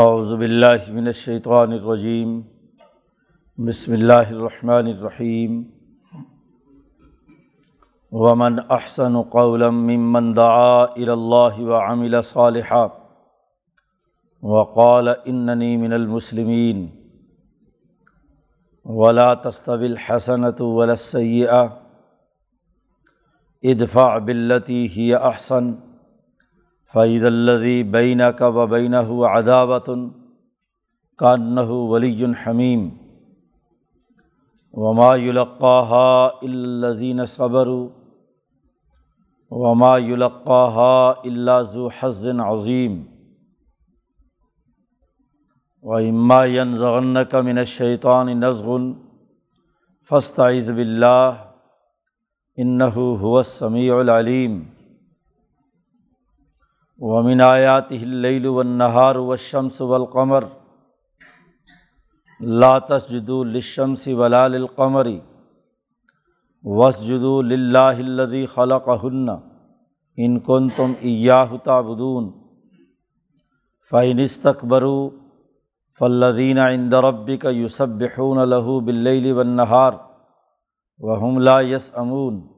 اعوذ باللہ من الشیطان الرجیم، بسم اللہ الرحمن الرحیم، ومن احسن قولا ممن دعا الى اللہ وعمل صالحا، وقال اننی من المسلمین، ولا تستوی الحسنۃ ولا السیئہ، ادفع باللتی ہی احسن۔ فعید الدی بین کا و بین اداوتن کانہ ولی حمیم وما یلقاہا الزین صبر وما یلقاہا اللہ ذو حزن عظیم و اما ینزغن کا من الشیطان نزغن فاستعذ باللہ انہ هو ومن آیات اللیل والنہار والشمس والقمر لا تسجدوا للشمس ولا للقمر واسجدوا للہ الذی خلقہن ان کنتم ایاہ تعبدون فإن استكبروا فالذین عند ربک یسبحون له باللیل والنہار وهم لا یسأمون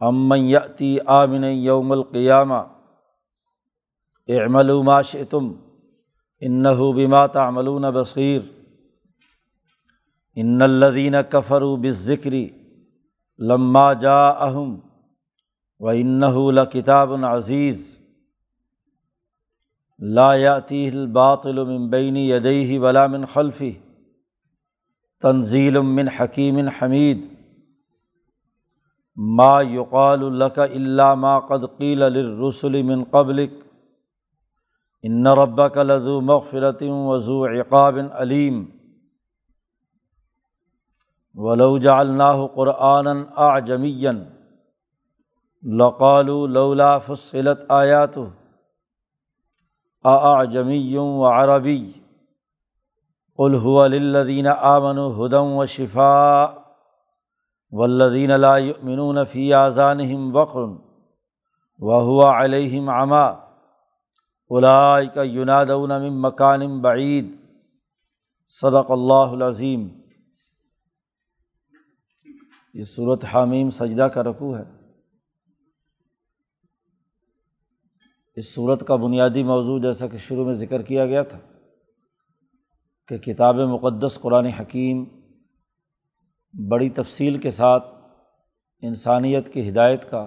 ان ان الدین الحدون فی آیاتنا لا یکفون علینہ افمن یلقا فنار خیر امن یتی آمن یوم القیامہ اعمل ما شئتم انہ بما تعملون بصیر ان ما یقال الق اللہ ما قد قیل للرسل من قبلک ان ربک لذو مغفرت وضو عقاب علیم ولو جعلناه قرآنا اعجمیا لقالوا لولا فصلت آیاته اعجمی و عربی هو للذین آمنوا هدى و شفاء ولدین علّہ فی آذانہم وقر و ہوا علیہم عما اولائک ینادون من مکان بعید صدق اللہ العظیم یہ صورت حامیم سجدہ کا رقو ہے اس صورت کا بنیادی موضوع جیسا کہ شروع میں ذکر کیا گیا تھا کہ کتاب مقدس قرآن حکیم بڑی تفصیل کے ساتھ انسانیت کی ہدایت کا،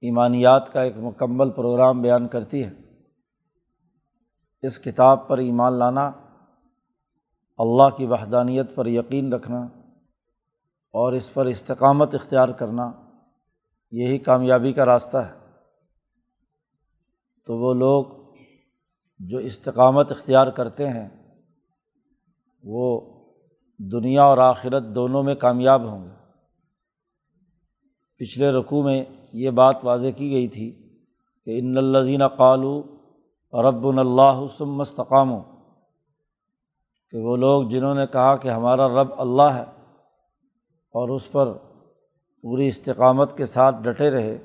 ایمانیات کا ایک مکمل پروگرام بیان کرتی ہے۔ اس کتاب پر ایمان لانا، اللہ کی وحدانیت پر یقین رکھنا اور اس پر استقامت اختیار کرنا یہی کامیابی کا راستہ ہے۔ تو وہ لوگ جو استقامت اختیار کرتے ہیں، وہ دنیا اور آخرت دونوں میں کامیاب ہوں گے۔ پچھلے رقوع میں یہ بات واضح کی گئی تھی کہ ان الزین قالو رب اللہ سم استقام کہ وہ لوگ جنہوں نے کہا کہ ہمارا رب اللہ ہے اور اس پر پوری استقامت کے ساتھ ڈٹے رہے،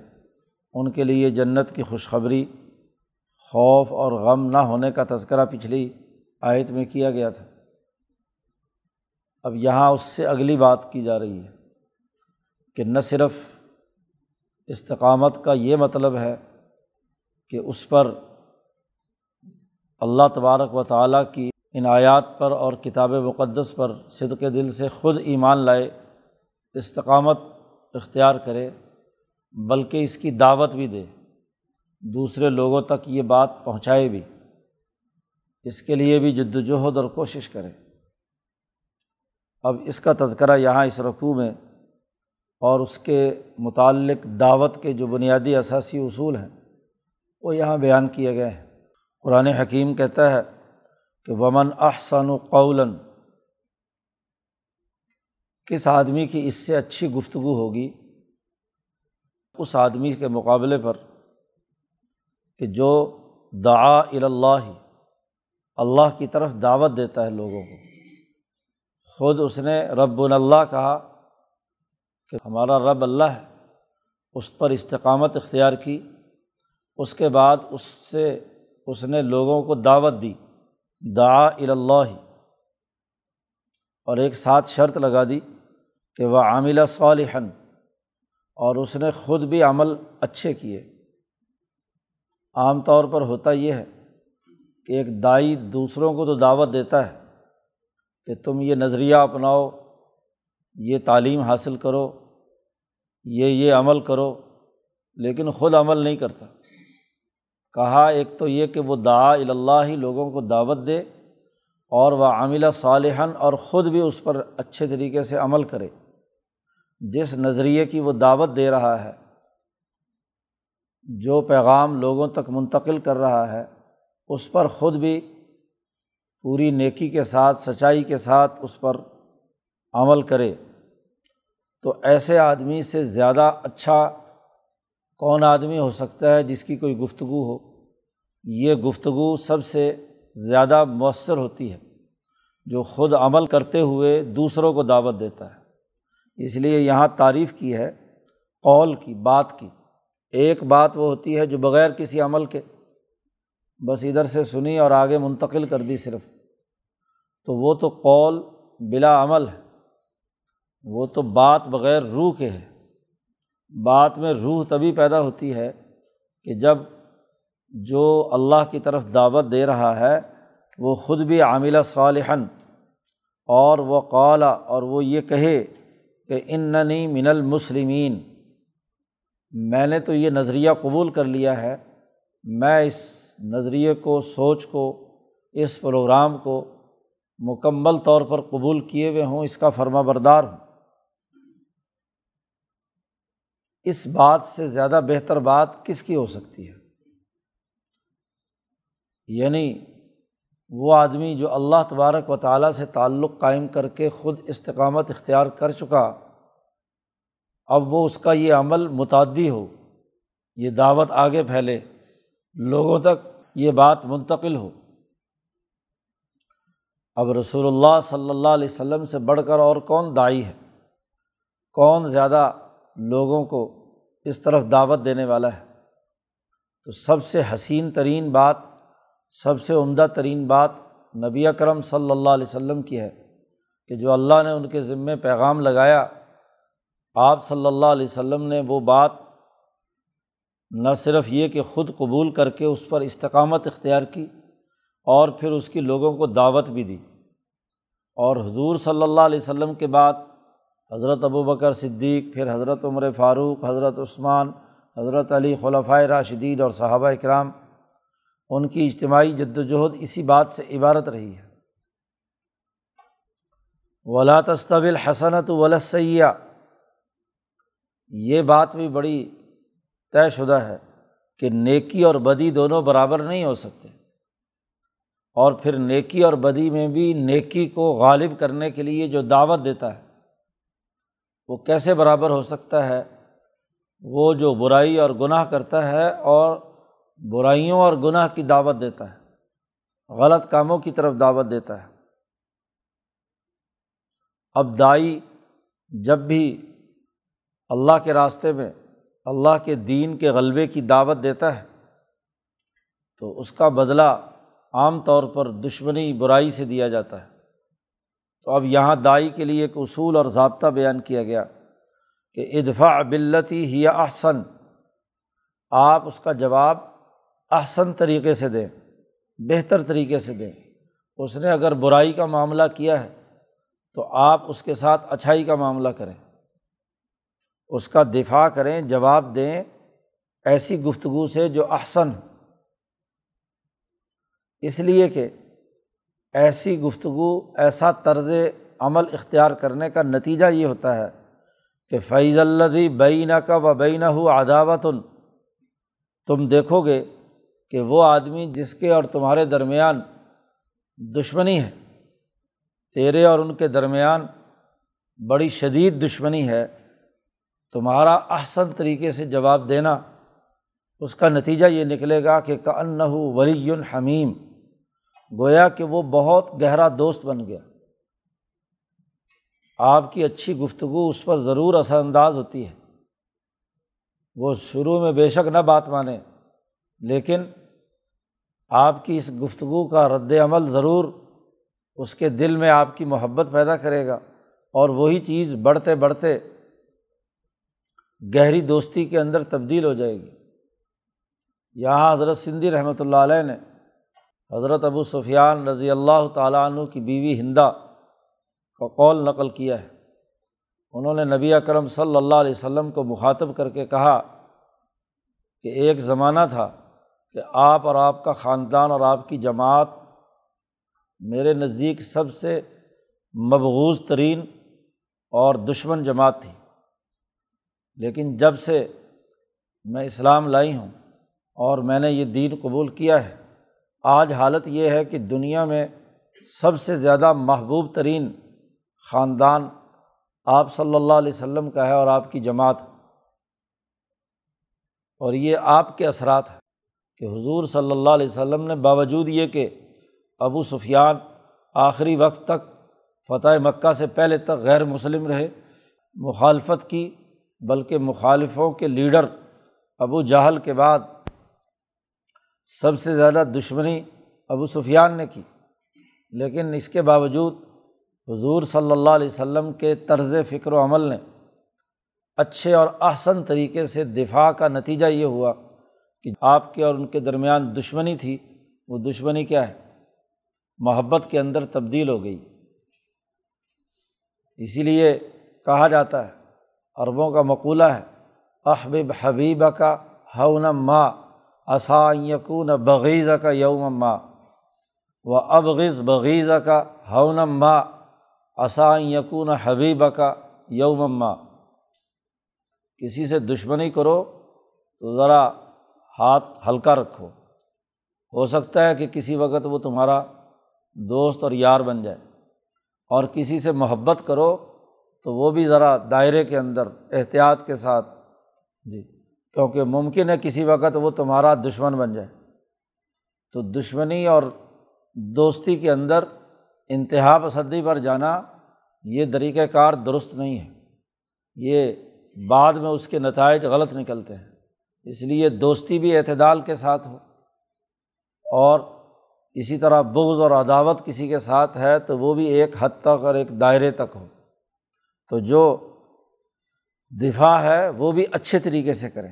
ان کے لیے جنت کی خوشخبری خوف اور غم نہ ہونے کا تذکرہ پچھلی آیت میں کیا گیا تھا۔ اب یہاں اس سے اگلی بات کی جا رہی ہے کہ نہ صرف استقامت کا یہ مطلب ہے کہ اس پر اللہ تبارک و تعالیٰ کی ان آیات پر اور کتاب مقدس پر صدق دل سے خود ایمان لائے، استقامت اختیار کرے، بلکہ اس کی دعوت بھی دے، دوسرے لوگوں تک یہ بات پہنچائے بھی، اس کے لیے بھی جد وجہد اور کوشش کرے۔ اب اس کا تذکرہ یہاں اس رقوع میں اور اس کے متعلق دعوت کے جو بنیادی اثاثی اصول ہیں، وہ یہاں بیان کیے گئے ہیں۔ قرآن حکیم کہتا ہے کہ ومن احسن قولن کس آدمی کی اس سے اچھی گفتگو ہوگی؟ اس آدمی کے مقابلے پر کہ جو دعا اللہ اللہ کی طرف دعوت دیتا ہے لوگوں کو۔ خود اس نے رب اللہ کہا کہ ہمارا رب اللہ ہے۔ اس پر استقامت اختیار کی۔ اس کے بعد اس سے اس نے لوگوں کو دعوت دی۔ دعا اللہ اور ایک ساتھ شرط لگا دی کہ وہ عاملہ صالحن اور اس نے خود بھی عمل اچھے کیے۔ عام طور پر ہوتا یہ ہے کہ ایک دائی دوسروں کو تو دعوت دیتا ہے۔ کہ تم یہ نظریہ اپناؤ، یہ تعلیم حاصل کرو، یہ یہ عمل کرو، لیکن خود عمل نہیں کرتا۔ کہا ایک تو یہ کہ وہ دعا اللہ ہی لوگوں کو دعوت دے اور وہ عاملہ صالحن اور خود بھی اس پر اچھے طریقے سے عمل کرے۔ جس نظریے کی وہ دعوت دے رہا ہے، جو پیغام لوگوں تک منتقل کر رہا ہے، اس پر خود بھی پوری نیکی کے ساتھ، سچائی کے ساتھ اس پر عمل کرے۔ تو ایسے آدمی سے زیادہ اچھا کون آدمی ہو سکتا ہے جس کی کوئی گفتگو ہو؟ یہ گفتگو سب سے زیادہ مؤثر ہوتی ہے، جو خود عمل کرتے ہوئے دوسروں کو دعوت دیتا ہے۔ اس لیے یہاں تعریف کی ہے، قول کی، بات کی۔ ایک بات وہ ہوتی ہے جو بغیر کسی عمل کے بس ادھر سے سنی اور آگے منتقل کر دی صرف۔ تو وہ تو قول بلا عمل ہے۔ وہ تو بات بغیر روح کے ہے۔ بات میں روح تبھی پیدا ہوتی ہے کہ جب جو اللہ کی طرف دعوت دے رہا ہے، وہ خود بھی عاملہ صالحن اور وہ قالا اور وہ یہ کہے کہ اننی من المسلمین۔ میں نے تو یہ نظریہ قبول کر لیا ہے۔ میں اس نظریے کو، سوچ کو، اس پروگرام کو مکمل طور پر قبول کیے ہوئے ہوں، اس کا فرما بردار ہوں۔ اس بات سے زیادہ بہتر بات کس کی ہو سکتی ہے؟ یعنی وہ آدمی جو اللہ تبارک و تعالیٰ سے تعلق قائم کر کے خود استقامت اختیار کر چکا، اب وہ اس کا یہ عمل متعدی ہو، یہ دعوت آگے پھیلے۔ لوگوں تک یہ بات منتقل ہو۔ اب رسول اللہ صلی اللہ علیہ وسلم سے بڑھ کر اور کون دائی ہے؟ کون زیادہ لوگوں کو اس طرف دعوت دینے والا ہے؟ تو سب سے حسین ترین بات، سب سے عمدہ ترین بات نبی اکرم صلی اللہ علیہ وسلم کی ہے کہ جو اللہ نے ان کے ذمے پیغام لگایا، آپ صلی اللہ علیہ وسلم نے وہ بات نہ صرف یہ کہ خود قبول کر کے اس پر استقامت اختیار کی اور پھر اس کی لوگوں کو دعوت بھی دی۔ اور حضور صلی اللہ علیہ وسلم کے بعد حضرت ابو بکر صدیق، پھر حضرت عمر فاروق، حضرت عثمان، حضرت علی خلفۂ راشدید اور صحابہ اکرام، ان کی اجتماعی جد وجہد اسی بات سے عبارت رہی ہے۔ ولا تصطبل حسنت ولسیہ یہ بات بھی بڑی طے شدہ ہے کہ نیکی اور بدی دونوں برابر نہیں ہو سکتے۔ اور پھر نیکی اور بدی میں بھی نیکی کو غالب کرنے کے لیے جو دعوت دیتا ہے، وہ کیسے برابر ہو سکتا ہے؟ وہ جو برائی اور گناہ کرتا ہے اور برائیوں اور گناہ کی دعوت دیتا ہے، غلط کاموں کی طرف دعوت دیتا ہے۔ اب دائی جب بھی اللہ کے راستے میں اللہ کے دین کے غلبے کی دعوت دیتا ہے تو اس کا بدلہ عام طور پر دشمنی، برائی سے دیا جاتا ہے۔ تو اب یہاں دائی کے لیے ایک اصول اور ضابطہ بیان کیا گیا کہ ادفاع بلتی ہی احسن۔ آپ اس کا جواب احسن طریقے سے دیں، بہتر طریقے سے دیں۔ اس نے اگر برائی کا معاملہ کیا ہے تو آپ اس کے ساتھ اچھائی کا معاملہ کریں۔ اس کا دفاع کریں، جواب دیں، ایسی گفتگو سے جو احسن اس لیے کہ ایسی گفتگو، ایسا طرز عمل اختیار کرنے کا نتیجہ یہ ہوتا ہے کہ فیض الدی بینہ کا و بینہ ہو عداوت تم دیکھو گے کہ وہ آدمی جس کے اور تمہارے درمیان دشمنی ہے، تیرے اور ان کے درمیان بڑی شدید دشمنی ہے تمہارا احسن طریقے سے جواب دینا، اس کا نتیجہ یہ نکلے گا کہ کن ولی حمیم، گویا کہ وہ بہت گہرا دوست بن گیا۔ آپ کی اچھی گفتگو اس پر ضرور اثر انداز ہوتی ہے۔ وہ شروع میں بے شک نہ بات مانے، لیکن آپ کی اس گفتگو کا رد عمل ضرور اس کے دل میں آپ کی محبت پیدا کرے گا اور وہی چیز بڑھتے بڑھتے گہری دوستی کے اندر تبدیل ہو جائے گی۔ یہاں حضرت سندھی رحمۃ اللہ علیہ نے حضرت ابو سفیان رضی اللہ تعالیٰ عنہ کی بیوی ہندا کا قول نقل کیا ہے۔ انہوں نے نبی اکرم صلی اللہ علیہ وسلم کو مخاطب کر کے کہا کہ ایک زمانہ تھا کہ آپ اور آپ کا خاندان اور آپ کی جماعت میرے نزدیک سب سے مبغوض ترین اور دشمن جماعت تھی۔ لیکن جب سے میں اسلام لائی ہوں اور میں نے یہ دین قبول کیا ہے، آج حالت یہ ہے کہ دنیا میں سب سے زیادہ محبوب ترین خاندان آپ صلی اللہ علیہ وسلم کا ہے اور آپ کی جماعت اور یہ آپ کے اثرات ہیں کہ حضور صلی اللہ علیہ وسلم نے باوجود یہ کہ ابو سفیان آخری وقت تک فتح مکہ سے پہلے تک غیر مسلم رہے، مخالفت کی بلکہ مخالفوں کے لیڈر ابو جہل کے بعد سب سے زیادہ دشمنی ابو سفیان نے کی۔ لیکن اس کے باوجود حضور صلی اللہ علیہ وسلم کے طرز فکر و عمل نے اچھے اور احسن طریقے سے دفاع کا نتیجہ یہ ہوا کہ آپ کے اور ان کے درمیان دشمنی تھی۔ وہ دشمنی کیا ہے؟ محبت کے اندر تبدیل ہو گئی۔ اسی لیے کہا جاتا ہے عربوں کا مقولہ ہے، احبب حبیب کا ہون ماں یقون بغیز کا یوم ماں و ابغز بغیز کا ہون ماں یقون حبیب کا یوم ماں کسی سے دشمنی کرو تو ذرا ہاتھ ہلکا رکھو۔ ہو سکتا ہے کہ کسی وقت وہ تمہارا دوست اور یار بن جائے۔ اور کسی سے محبت کرو تو وہ بھی ذرا دائرے کے اندر احتیاط کے ساتھ جی کیونکہ ممکن ہے کسی وقت وہ تمہارا دشمن بن جائے۔ تو دشمنی اور دوستی کے اندر انتہا پسندی پر جانا یہ طریقۂ کار درست نہیں ہے۔ یہ بعد میں اس کے نتائج غلط نکلتے ہیں۔ اس لیے دوستی بھی اعتدال کے ساتھ ہو۔ اور اسی طرح بغض اور عداوت کسی کے ساتھ ہے تو وہ بھی ایک حد تک اور ایک دائرے تک ہو۔ تو جو دفاع ہے وہ بھی اچھے طریقے سے کریں۔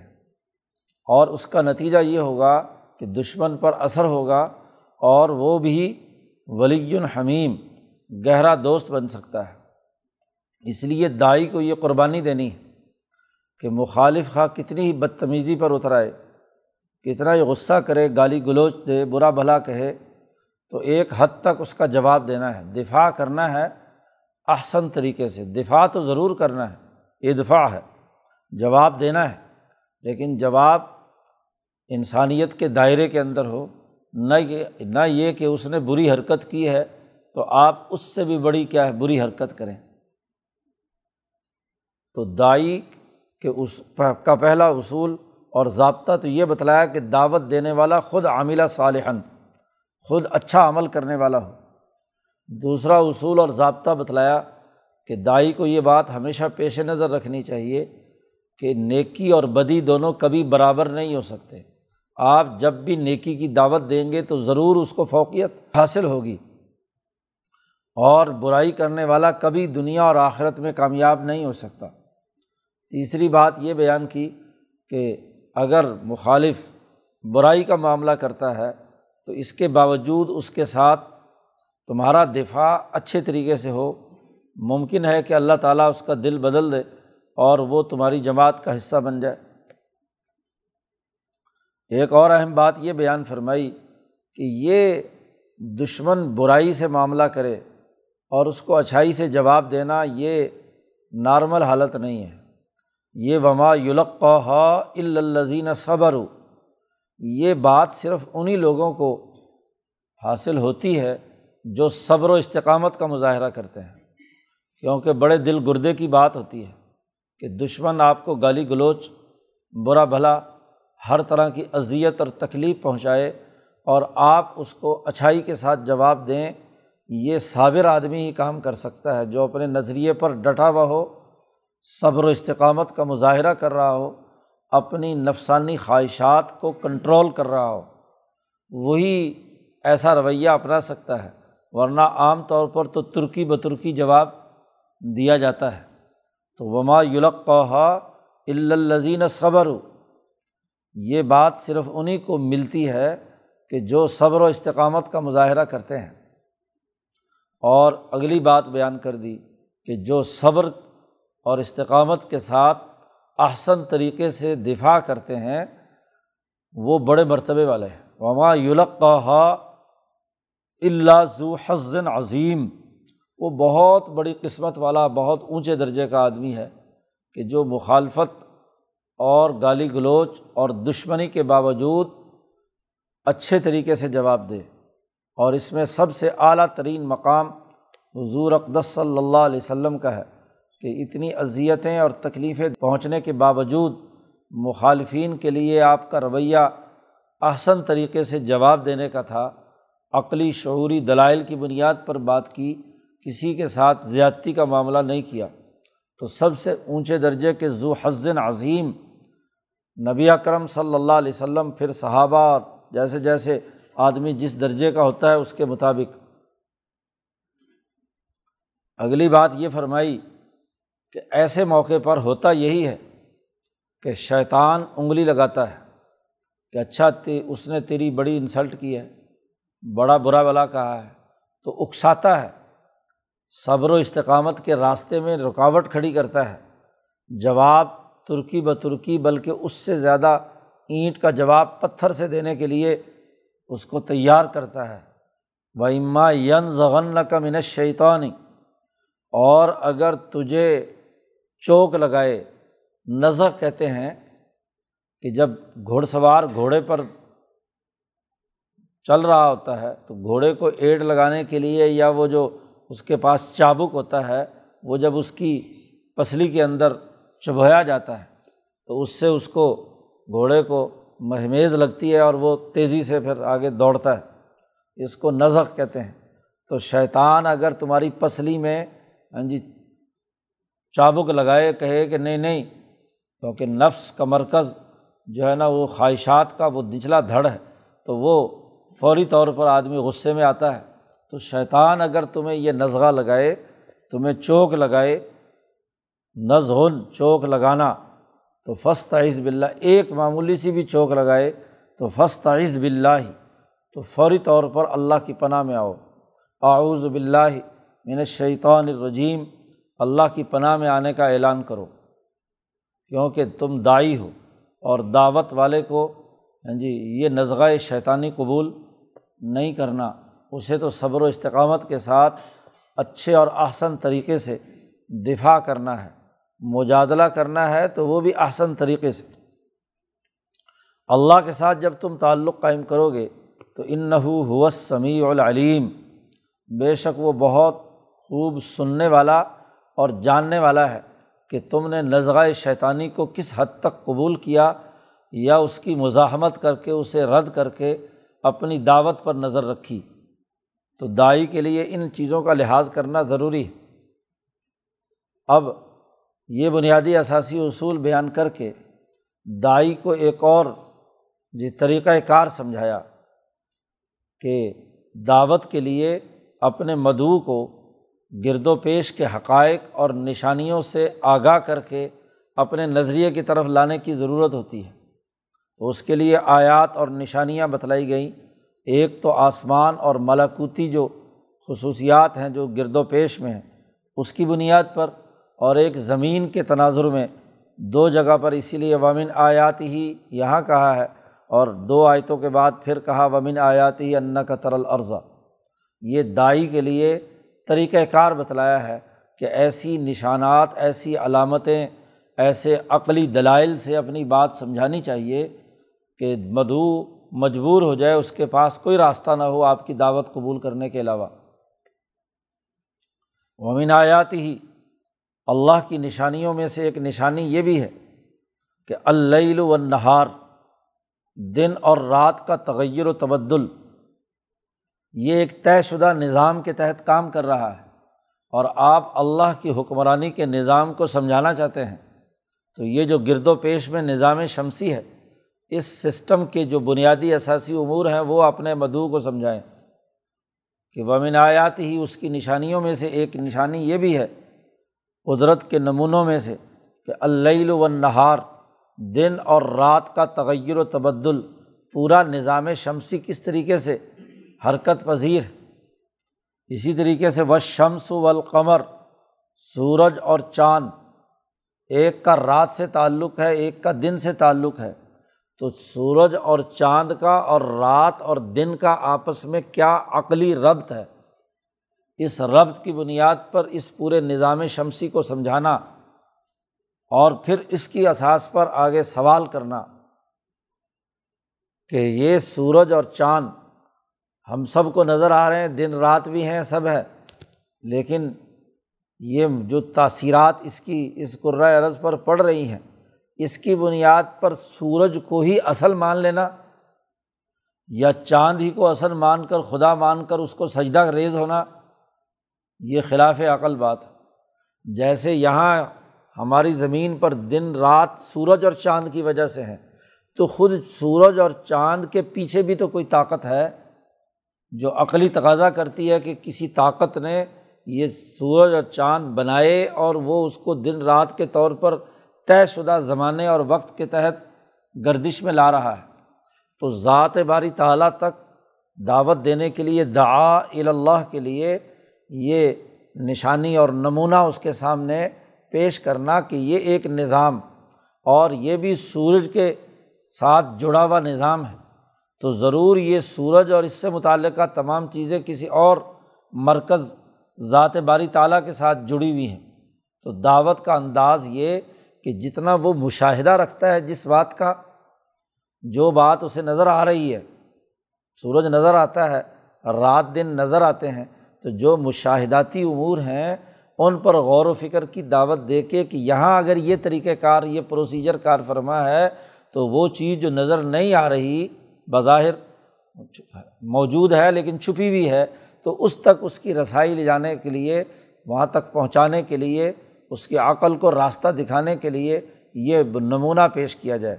اور اس کا نتیجہ یہ ہوگا کہ دشمن پر اثر ہوگا اور وہ بھی ولی الحمیم گہرا دوست بن سکتا ہے۔ اس لیے دائی کو یہ قربانی دینی ہے کہ مخالف خواہ کتنی ہی بدتمیزی پر اترائے کتنا ہی غصہ کرے، گالی گلوچ دے، برا بھلا کہے، تو ایک حد تک اس کا جواب دینا ہے۔ دفاع کرنا ہے احسن طریقے سے۔ دفاع تو ضرور کرنا ہے ادفاع ہے، جواب دینا ہے، لیکن جواب انسانیت کے دائرے کے اندر ہو۔ نہ یہ نہ یہ کہ اس نے بری حرکت کی ہے تو آپ اس سے بھی بڑی کیا ہے، بری حرکت کریں۔ تو دائی کہ اس، کا پہلا اصول اور ضابطہ تو یہ بتلایا کہ دعوت دینے والا خود عاملہ صالحن خود اچھا عمل کرنے والا ہو۔ دوسرا اصول اور ضابطہ بتلایا کہ دائی کو یہ بات ہمیشہ پیش نظر رکھنی چاہیے کہ نیکی اور بدی دونوں کبھی برابر نہیں ہو سکتے۔ آپ جب بھی نیکی کی دعوت دیں گے تو ضرور اس کو فوقیت حاصل ہوگی۔ اور برائی کرنے والا کبھی دنیا اور آخرت میں کامیاب نہیں ہو سکتا۔ تیسری بات یہ بیان کی کہ اگر مخالف برائی کا معاملہ کرتا ہے تو اس کے باوجود اس کے ساتھ تمہارا دفاع اچھے طریقے سے ہو۔ ممکن ہے کہ اللہ تعالیٰ اس کا دل بدل دے اور وہ تمہاری جماعت کا حصہ بن جائے۔ ایک اور اہم بات یہ بیان فرمائی کہ یہ دشمن برائی سے معاملہ کرے اور اس کو اچھائی سے جواب دینا یہ نارمل حالت نہیں ہے۔ یہ وما یلقہ الزین صبر یہ بات صرف انہیں لوگوں کو حاصل ہوتی ہے جو صبر و استقامت کا مظاہرہ کرتے ہیں۔ کیونکہ بڑے دل گردے کی بات ہوتی ہے کہ دشمن آپ کو گالی گلوچ، برا بھلا، ہر طرح کی اذیت اور تکلیف پہنچائے اور آپ اس کو اچھائی کے ساتھ جواب دیں، یہ صابر آدمی ہی کام کر سکتا ہے جو اپنے نظریے پر ڈٹا ہوا ہو، صبر و استقامت کا مظاہرہ کر رہا ہو، اپنی نفسانی خواہشات کو کنٹرول کر رہا ہو۔ وہی ایسا رویہ اپنا سکتا ہے۔ ورنہ عام طور پر تو ترکی بترکی جواب دیا جاتا ہے۔ تو وما یلقا الزین صبر یہ بات صرف انہیں کو ملتی ہے کہ جو صبر و استقامت کا مظاہرہ کرتے ہیں۔ اور اگلی بات بیان کر دی کہ جو صبر اور استقامت کے ساتھ احسن طریقے سے دفاع کرتے ہیں، وہ بڑے مرتبے والے ہیں۔ وما یلقا اللہ ذو حسن عظیم۔ وہ بہت بڑی قسمت والا، بہت اونچے درجے کا آدمی ہے کہ جو مخالفت اور گالی گلوچ اور دشمنی کے باوجود اچھے طریقے سے جواب دے۔ اور اس میں سب سے اعلیٰ ترین مقام حضور اقدس صلی اللہ علیہ وسلم کا ہے کہ اتنی اذیتیں اور تکلیفیں پہنچنے کے باوجود مخالفین کے لیے آپ کا رویہ احسن طریقے سے جواب دینے کا تھا۔ عقلی، شعوری دلائل کی بنیاد پر بات کی، کسی کے ساتھ زیادتی کا معاملہ نہیں کیا۔ تو سب سے اونچے درجے کے ذو حزن عظیم نبی اکرم صلی اللہ علیہ وسلم، پھر صحابہ، جیسے جیسے آدمی جس درجے کا ہوتا ہے اس کے مطابق۔ اگلی بات یہ فرمائی کہ ایسے موقع پر ہوتا یہی ہے کہ شیطان انگلی لگاتا ہے کہ اچھا اس نے تیری بڑی انسلٹ کی ہے۔ بڑا برا بلا کہا ہے، تو اکساتا ہے۔ صبر و استقامت کے راستے میں رکاوٹ کھڑی کرتا ہے۔ جواب ترکی بترکی، بلکہ اس سے زیادہ اینٹ کا جواب پتھر سے دینے کے لیے اس کو تیار کرتا ہے۔ وہ اما ین ضغن کا من شیطانی اور اگر تجھے چوک لگائے نظر کہتے ہیں کہ جب گھوڑ سوار گھوڑے پر چل رہا ہوتا ہے، تو گھوڑے کو ایڈ لگانے کے لیے یا وہ جو اس کے پاس چابک ہوتا ہے، وہ جب اس کی پسلی کے اندر چبھویا جاتا ہے، تو اس سے اس کو گھوڑے کو مہمیز لگتی ہے اور وہ تیزی سے پھر آگے دوڑتا ہے۔ اس کو نظق کہتے ہیں۔ تو شیطان اگر تمہاری پسلی میں ہاں جی چابک لگائے، کہے کہ نہیں نہیں، کیونکہ نفس کا مرکز جو ہے نا، وہ خواہشات کا، وہ نچلا دھڑ ہے، تو وہ فوری طور پر آدمی غصے میں آتا ہے تو شیطان اگر تمہیں یہ نظغہ لگائے، تمہیں چوک لگائے نظہن چوک لگانا، تو فسط عز بلّہ ایک معمولی سی بھی چوک لگائے، تو فسط عز بلّہ ہی تو فوری طور پر اللہ کی پناہ میں آؤ۔ آؤز بلّہ من شیطان الرجیم، اللہ کی پناہ میں آنے کا اعلان کرو۔ کیونکہ تم دائی ہو اور دعوت والے کو ہاں جی یہ نظغۂ شیطانی قبول نہیں کرنا، اسے تو صبر و استقامت کے ساتھ اچھے اور احسن طریقے سے دفاع کرنا ہے۔ مجادلہ کرنا ہے تو وہ بھی احسن طریقے سے۔ اللہ کے ساتھ جب تم تعلق قائم کرو گے تو ان نحو سمیع العلیم۔ بے شک وہ بہت خوب سننے والا اور جاننے والا ہے کہ تم نے نظغۂ شیطانی کو کس حد تک قبول کیا یا اس کی مزاحمت کر کے، اسے رد کر کے اپنی دعوت پر نظر رکھی۔ تو دائی کے لیے ان چیزوں کا لحاظ کرنا ضروری ہے۔ اب یہ بنیادی اثاثی اصول بیان کر کے دائی کو ایک اور جی طریقۂ کار سمجھایا کہ دعوت کے لیے اپنے مدعو کو گرد و پیش کے حقائق اور نشانیوں سے آگاہ کر کے اپنے نظریے کی طرف لانے کی ضرورت ہوتی ہے۔ تو اس کے لیے آیات اور نشانیاں بتلائی گئیں۔ ایک تو آسمان اور ملاکوتی جو خصوصیات ہیں جو گرد و پیش میں ہیں، اس کی بنیاد پر اور ایک زمین کے تناظر میں۔ دو جگہ پر اسی لیے ومن آیات ہی یہاں کہا ہے اور دو آیتوں کے بعد پھر کہا ومن آیات ہی ان کا ترل عرضہ یہ دائی کے لیے طریقۂ کار بتلایا ہے کہ ایسی نشانات، ایسی علامتیں، ایسے عقلی دلائل سے اپنی بات سمجھانی چاہیے کہ مدعو مجبور ہو جائے، اس کے پاس کوئی راستہ نہ ہو آپ کی دعوت قبول کرنے کے علاوہ۔ ومن آیاتی ہی اللہ کی نشانیوں میں سے ایک نشانی یہ بھی ہے کہ اللیل و نہار دن اور رات کا تغیر و تبدل، یہ ایک طے شدہ نظام کے تحت کام کر رہا ہے۔ اور آپ اللہ کی حکمرانی کے نظام کو سمجھانا چاہتے ہیں، تو یہ جو گرد و پیش میں نظام شمسی ہے اس سسٹم کے جو بنیادی اثاثی امور ہیں، وہ اپنے مدعو کو سمجھائیں کہ ومن آیات ہی اس کی نشانیوں میں سے ایک نشانی یہ بھی ہے، قدرت کے نمونوں میں سے کہ اللیل و نہار دن اور رات کا تغیر و تبدل، پورا نظام شمسی کس طریقے سے؟ حرکت پذیر۔ ہے اسی طریقے سے و شمس و القمر سورج اور چاند، ایک کا رات سے تعلق ہے، ایک کا دن سے تعلق ہے۔ تو سورج اور چاند کا اور رات اور دن کا آپس میں کیا عقلی ربط ہے؟ اس ربط کی بنیاد پر اس پورے نظام شمسی کو سمجھانا اور پھر اس کی اساس پر آگے سوال کرنا کہ یہ سورج اور چاند ہم سب کو نظر آ رہے ہیں، دن رات بھی ہیں، سب ہے، لیکن یہ جو تاثیرات اس کی، اس قرۂۂ عرض پر پڑ رہی ہیں۔ اس کی بنیاد پر سورج کو ہی اصل مان لینا یا چاند ہی کو اصل مان کر خدا مان کر اس کو سجدہ ریز ہونا، یہ خلاف عقل بات ہے۔ جیسے یہاں ہماری زمین پر دن رات سورج اور چاند کی وجہ سے ہیں، تو خود سورج اور چاند کے پیچھے بھی تو کوئی طاقت ہے جو عقلی تقاضا کرتی ہے کہ کسی طاقت نے یہ سورج اور چاند بنائے اور وہ اس کو دن رات کے طور پر طے شدہ زمانے اور وقت کے تحت گردش میں لا رہا ہے۔ تو ذات باری تعلیٰ تک دعوت دینے کے لیے، دعا اللہ کے لیے یہ نشانی اور نمونہ اس کے سامنے پیش کرنا کہ یہ ایک نظام اور یہ بھی سورج کے ساتھ جڑا ہوا نظام ہے۔ تو ضرور یہ سورج اور اس سے متعلقہ تمام چیزیں کسی اور مرکز ذات باری تعلیٰ کے ساتھ جڑی ہوئی ہیں۔ تو دعوت کا انداز یہ کہ جتنا وہ مشاہدہ رکھتا ہے جس بات کا جو بات اسے نظر آ رہی ہے، سورج نظر آتا ہے، رات دن نظر آتے ہیں، تو جو مشاہداتی امور ہیں ان پر غور و فکر کی دعوت دے کے کہ یہاں اگر یہ طریقۂ کار، یہ پروسیجر کار فرما ہے، تو وہ چیز جو نظر نہیں آ رہی بظاہر موجود ہے لیکن چھپی ہوئی ہے، تو اس تک اس کی رسائی لے جانے کے لیے، وہاں تک پہنچانے کے لیے اس کی عقل کو راستہ دکھانے کے لیے یہ نمونہ پیش کیا جائے۔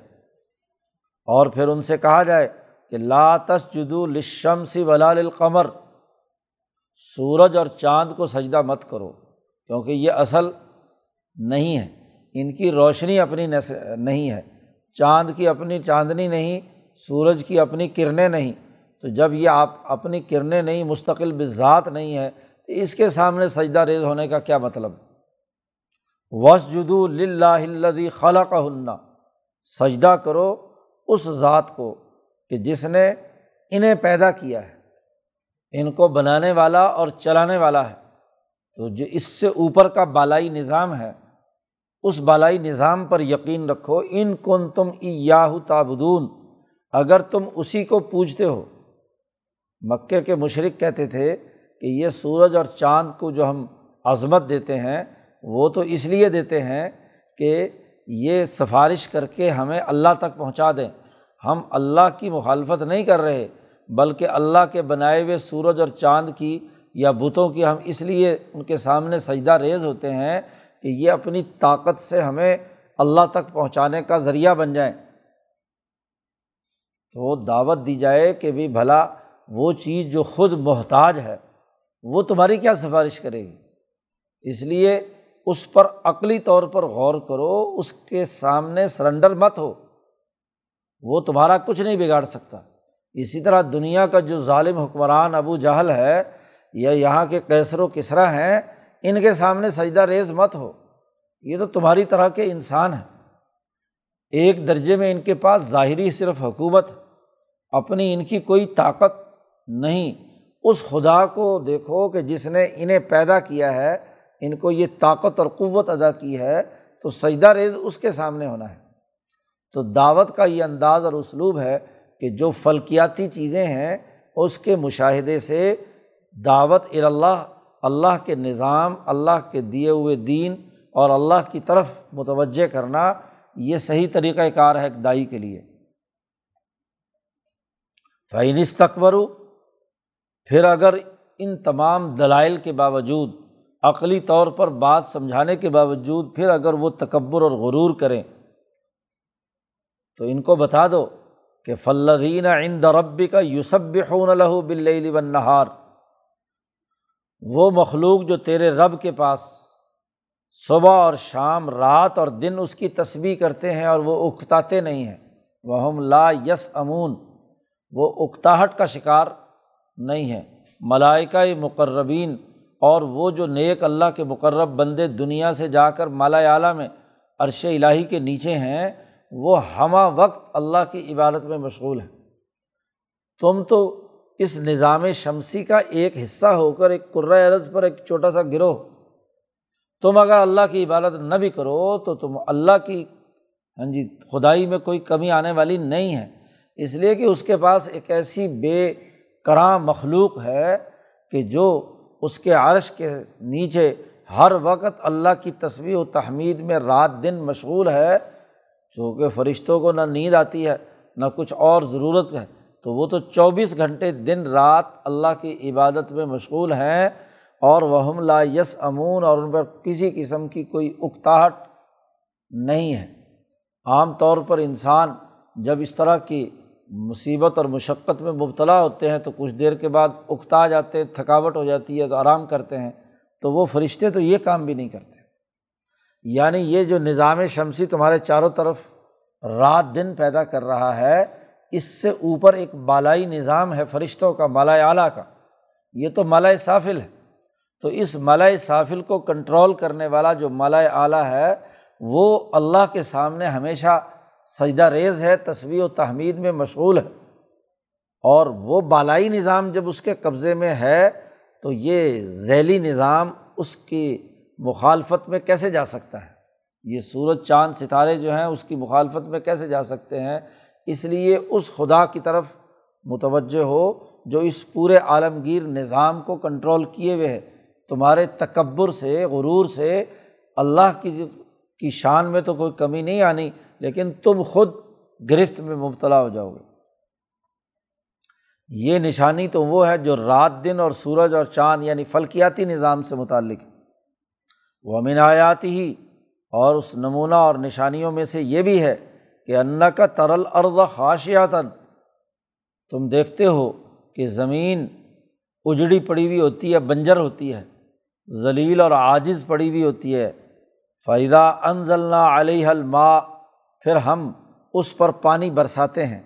اور پھر ان سے کہا جائے کہ لاتس جدو لشم سی ولال القمر سورج اور چاند کو سجدہ مت کرو، کیونکہ یہ اصل نہیں ہے۔ ان کی روشنی اپنی نہیں ہے۔ چاند کی اپنی چاندنی نہیں، سورج کی اپنی کرنیں نہیں۔ تو جب یہ آپ اپنی کرنیں نہیں، مستقل بذات نہیں ہے، تو اس کے سامنے سجدہ ریز ہونے کا کیا مطلب؟ وس جدو الدی خلا ہننا سجدہ کرو اس ذات کو کہ جس نے انہیں پیدا کیا ہے۔ ان کو بنانے والا اور چلانے والا ہے۔ تو جو اس سے اوپر کا بالائی نظام ہے، اس بالائی نظام پر یقین رکھو۔ ان کن تم یاہو تابدون اگر تم اسی کو پوجتے ہو۔ مکے کے مشرق کہتے تھے کہ یہ سورج اور چاند کو جو ہم عظمت دیتے ہیں وہ تو اس لیے دیتے ہیں کہ یہ سفارش کر کے ہمیں اللہ تک پہنچا دیں۔ ہم اللہ کی مخالفت نہیں کر رہے، بلکہ اللہ کے بنائے ہوئے سورج اور چاند کی یا بتوں کی ہم اس لیے ان کے سامنے سجدہ ریز ہوتے ہیں کہ یہ اپنی طاقت سے ہمیں اللہ تک پہنچانے کا ذریعہ بن جائیں۔ تو دعوت دی جائے کہ بھائی بھلا وہ چیز جو خود محتاج ہے، وہ تمہاری کیا سفارش کرے گی؟ اس لیے اس پر عقلی طور پر غور کرو، اس کے سامنے سرنڈر مت ہو۔ وہ تمہارا کچھ نہیں بگاڑ سکتا۔ اسی طرح دنیا کا جو ظالم حکمران ابو جہل ہے یا یہاں کے کیسر و کسرا ہیں، ان کے سامنے سجدہ ریز مت ہو۔ یہ تو تمہاری طرح کے انسان ہیں۔ ایک درجے میں ان کے پاس ظاہری صرف حکومت، اپنی ان کی کوئی طاقت نہیں۔ اس خدا کو دیکھو کہ جس نے انہیں پیدا کیا ہے ان کو یہ طاقت اور قوت ادا کی ہے تو سجدہ ریز اس کے سامنے ہونا ہے۔ تو دعوت کا یہ انداز اور اسلوب ہے کہ جو فلکیاتی چیزیں ہیں، اس کے مشاہدے سے دعوت اللہ اللہ کے نظام، اللہ کے دیے ہوئے دین اور اللہ کی طرف متوجہ کرنا، یہ صحیح طریقۂ کار ہے ایک دائی کے لیے۔ فعنس تقبرو پھر اگر ان تمام دلائل کے باوجود عقلی طور پر بات سمجھانے کے باوجود پھر اگر وہ تکبر اور غرور کریں، تو ان کو بتا دو کہ فلدین ان دربی کا یوسب خون لہو بل نہار وہ مخلوق جو تیرے رب کے پاس صبح اور شام، رات اور دن اس کی تصویر کرتے ہیں اور وہ اکتاتے نہیں ہیں۔ وہ ہم لا یس امون وہ اکتاہٹ کا شکار نہیں ہے ملائکہ مقربین اور وہ جو نیک اللہ کے مقرب بندے دنیا سے جا کر مالا اعلیٰ میں عرش الٰہی کے نیچے ہیں، وہ ہمہ وقت اللہ کی عبادت میں مشغول ہیں۔ تم تو اس نظام شمسی کا ایک حصہ ہو کر ایک کرۂ پر ایک چھوٹا سا گروہ۔ تم اگر اللہ کی عبادت نہ بھی کرو تو تم اللہ کی ہاں جی خدائی میں کوئی کمی آنے والی نہیں ہے۔ اس لیے کہ اس کے پاس ایک ایسی بے کراں مخلوق ہے کہ جو اس کے عرش کے نیچے ہر وقت اللہ کی تصویر و تحمید میں رات دن مشغول ہے، چونکہ فرشتوں کو نہ نیند آتی ہے، نہ کچھ اور ضرورت ہے۔ تو وہ تو چوبیس گھنٹے دن رات اللہ کی عبادت میں مشغول ہیں اور وہ لا یس امون اور ان پر کسی قسم کی کوئی اکتاہٹ نہیں ہے۔ عام طور پر انسان جب اس طرح کی مصیبت اور مشقت میں مبتلا ہوتے ہیں تو کچھ دیر کے بعد اکتا جاتے تھکاوٹ ہو جاتی ہے تو آرام کرتے ہیں، تو وہ فرشتے تو یہ کام بھی نہیں کرتے۔ یعنی یہ جو نظام شمسی تمہارے چاروں طرف رات دن پیدا کر رہا ہے، اس سے اوپر ایک بالائی نظام ہے فرشتوں کا مالا اعلیٰ کا۔ یہ تو مالا صافل ہے۔ تو اس مالا صافل کو کنٹرول کرنے والا جو مالا اعلیٰ ہے، وہ اللہ کے سامنے ہمیشہ سجدہ ریز ہے تصویر و تحمید میں مشغول ہے۔ اور وہ بالائی نظام جب اس کے قبضے میں ہے، تو یہ ذیلی نظام اس کی مخالفت میں کیسے جا سکتا ہے؟ یہ سورج، چاند، ستارے جو ہیں، اس کی مخالفت میں کیسے جا سکتے ہیں؟ اس لیے اس خدا کی طرف متوجہ ہو جو اس پورے عالمگیر نظام کو کنٹرول کیے ہوئے ہے۔ تمہارے تکبر سے، غرور سے اللہ کی کی شان میں تو کوئی کمی نہیں آنی۔ لیکن تم خود گرفت میں مبتلا ہو جاؤ گے۔ یہ نشانی تو وہ ہے جو رات دن اور سورج اور چاند یعنی فلکیاتی نظام سے متعلق ہے۔ وہ امن آیاتی ہی اور اس نمونہ اور نشانیوں میں سے یہ بھی ہے کہ ان کا ترل ارد خاشیاتن تم دیکھتے ہو کہ زمین اجڑی پڑی ہوئی ہوتی ہے، بنجر ہوتی ہے، ذلیل اور عاجز پڑی ہوئی ہوتی ہے۔ فائدہ انضلنا علیہ الماء پھر ہم اس پر پانی برساتے ہیں۔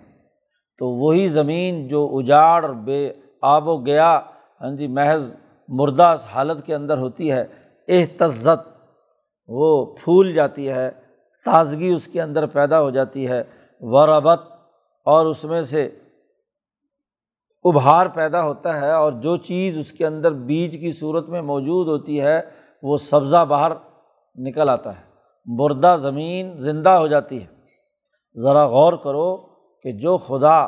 تو وہی زمین جو اجاڑ بے آب و گیا ہاں جی محض مردہ حالت کے اندر ہوتی ہے، احتزت، وہ پھول جاتی ہے، تازگی اس کے اندر پیدا ہو جاتی ہے، وربت اور اس میں سے ابھار پیدا ہوتا ہے اور جو چیز اس کے اندر بیج کی صورت میں موجود ہوتی ہے، وہ سبزہ باہر نکل آتا ہے۔ مردہ زمین زندہ ہو جاتی ہے۔ ذرا غور کرو کہ جو خدا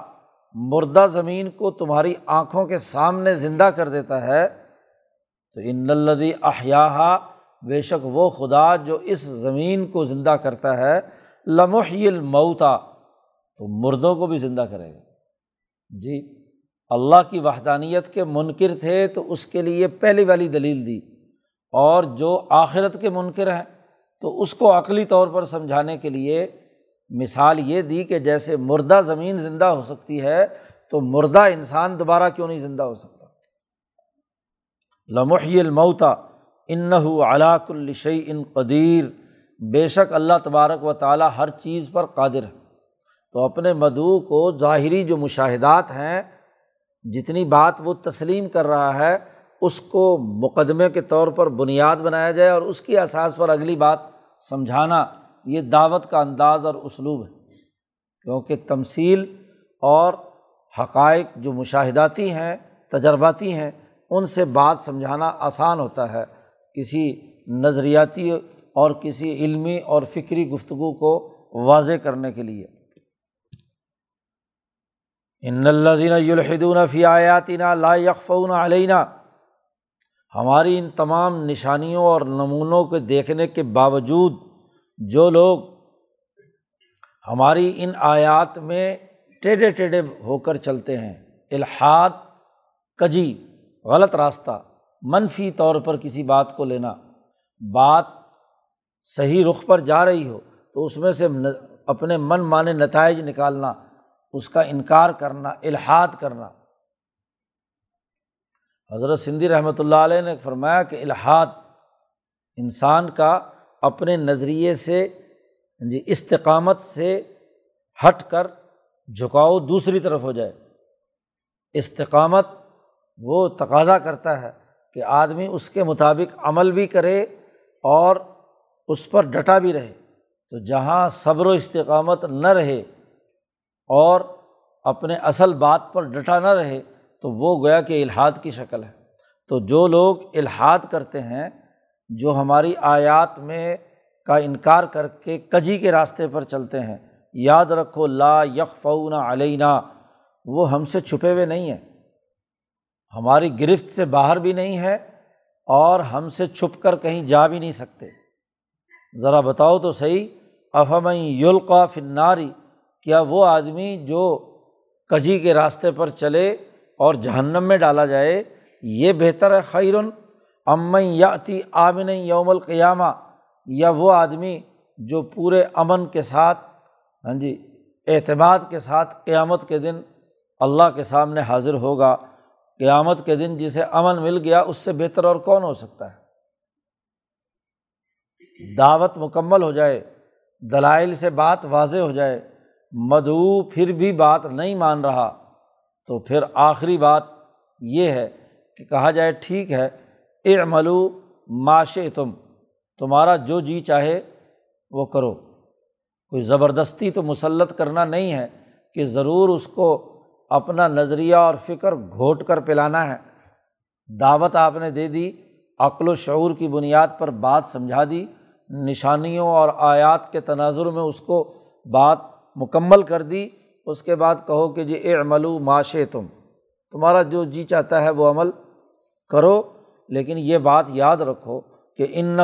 مردہ زمین کو تمہاری آنکھوں کے سامنے زندہ کر دیتا ہے، تو ان الدی احیا بے شک وہ خدا جو اس زمین کو زندہ کرتا ہے لمحی المعتا تو مردوں کو بھی زندہ کرے گا۔ جی اللہ کی وحدانیت کے منکر تھے تو اس کے لیے پہلی والی دلیل دی۔ اور جو آخرت کے منکر ہیں تو اس کو عقلی طور پر سمجھانے کے لیے مثال یہ دی کہ جیسے مردہ زمین زندہ ہو سکتی ہے، تو مردہ انسان دوبارہ کیوں نہیں زندہ ہو سکتا؟ لمحی المعتا ان سمجھانا یہ دعوت کا انداز اور اسلوب ہے۔ کیونکہ تمثیل اور حقائق جو مشاہداتی ہیں، تجرباتی ہیں، ان سے بات سمجھانا آسان ہوتا ہے۔ کسی نظریاتی اور کسی علمی اور فکری گفتگو کو واضح کرنے کے لیے۔ ان اللہ دین الحدون فی آیاتینہ لا یکفون علینہ ہماری ان تمام نشانیوں اور نمونوں کے دیکھنے کے باوجود جو لوگ ہماری ان آیات میں ٹیڑھے ٹیڑھے ہو کر چلتے ہیں، الحاد، کجی، غلط راستہ، منفی طور پر کسی بات کو لینا، بات صحیح رخ پر جا رہی ہو تو اس میں سے اپنے من مانے نتائج نکالنا، اس کا انکار کرنا، الحاد کرنا۔ حضرت سندھی رحمۃ اللہ علیہ نے فرمایا کہ الحاد انسان کا اپنے نظریے سے جی استقامت سے ہٹ کر جھکاؤ دوسری طرف ہو جائے۔ استقامت وہ تقاضا کرتا ہے کہ آدمی اس کے مطابق عمل بھی کرے اور اس پر ڈٹا بھی رہے۔ تو جہاں صبر و استقامت نہ رہے اور اپنے اصل بات پر ڈٹا نہ رہے تو وہ گویا کہ الحاد کی شکل ہے۔ تو جو لوگ الحاد کرتے ہیں، جو ہماری آیات میں کا انکار کر کے کجی کے راستے پر چلتے ہیں، یاد رکھو، لا یکفون علینا، وہ ہم سے چھپے ہوئے نہیں ہیں۔ ہماری گرفت سے باہر بھی نہیں ہے اور ہم سے چھپ کر کہیں جا بھی نہیں سکتے۔ ذرا بتاؤ تو صحیح افہم یلقا فناری کیا وہ آدمی جو کجی کے راستے پر چلے اور جہنم میں ڈالا جائے، یہ بہتر ہے خیرن۔ امن یاتی آمن یوم القیامہ، یا وہ آدمی جو پورے امن کے ساتھ ہاں جی اعتماد کے ساتھ قیامت کے دن اللہ کے سامنے حاضر ہوگا۔ قیامت کے دن جسے امن مل گیا، اس سے بہتر اور کون ہو سکتا ہے؟ دعوت مکمل ہو جائے، دلائل سے بات واضح ہو جائے۔ مدعو پھر بھی بات نہیں مان رہا۔ تو پھر آخری بات یہ ہے کہ کہا جائے ٹھیک ہے اے ملو معاش تم تمہارا جو جی چاہے وہ کرو۔ کوئی زبردستی تو مسلط کرنا نہیں ہے کہ ضرور اس کو اپنا نظریہ اور فکر گھوٹ کر پلانا ہے۔ دعوت آپ نے دے دی، عقل و شعور کی بنیاد پر بات سمجھا دی۔ نشانیوں اور آیات کے تناظر میں اس کو بات مکمل کر دی۔ اس کے بعد کہو کہ جی اے عملو معاشے تم تمہارا جو جی چاہتا ہے وہ عمل کرو، لیکن یہ بات یاد رکھو کہ ان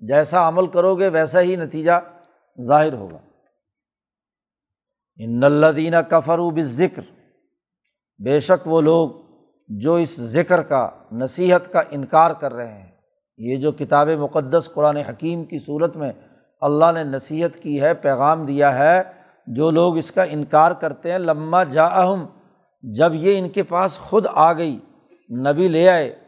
جیسا عمل کرو گے ویسا ہی نتیجہ ظاہر ہوگا۔ ان الدینہ کفرو و ذکر بے شک وہ لوگ جو اس ذکر کا، نصیحت کا انکار کر رہے ہیں۔ یہ جو کتاب مقدس قرآن حکیم کی صورت میں اللہ نے نصیحت کی ہے، پیغام دیا ہے، جو لوگ اس کا انکار کرتے ہیں لمہ جا اہم جب یہ ان کے پاس خود آ گئی، نبی لے آئے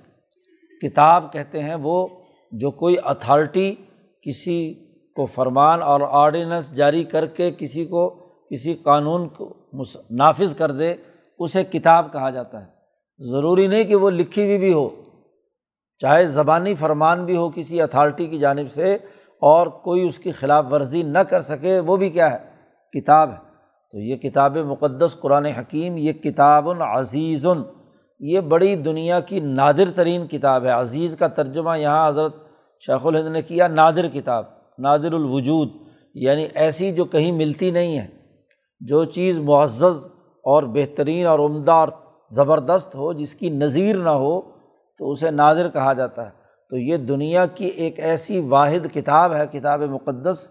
کتاب کہتے ہیں، وہ جو کوئی اتھارٹی کسی کو فرمان اور آرڈیننس جاری کر کے کسی کو کسی قانون کو نافذ کر دے، اسے کتاب کہا جاتا ہے۔ ضروری نہیں کہ وہ لکھی ہوئی بھی ہو، چاہے زبانی فرمان بھی ہو کسی اتھارٹی کی جانب سے اور کوئی اس کی خلاف ورزی نہ کر سکے، وہ بھی کیا ہے؟ کتاب ہے۔ تو یہ کتاب مقدس قرآن حکیم، یہ کتاب عزیز یہ بڑی دنیا کی نادر ترین کتاب ہے۔ عزیز کا ترجمہ یہاں حضرت شیخ الہند نے کیا، نادر کتاب، نادر الوجود یعنی ایسی جو کہیں ملتی نہیں ہے۔ جو چیز معزز اور بہترین اور عمدہ اور زبردست ہو، جس کی نظیر نہ ہو، تو اسے نادر کہا جاتا ہے۔ تو یہ دنیا کی ایک ایسی واحد کتاب ہے، کتاب مقدس،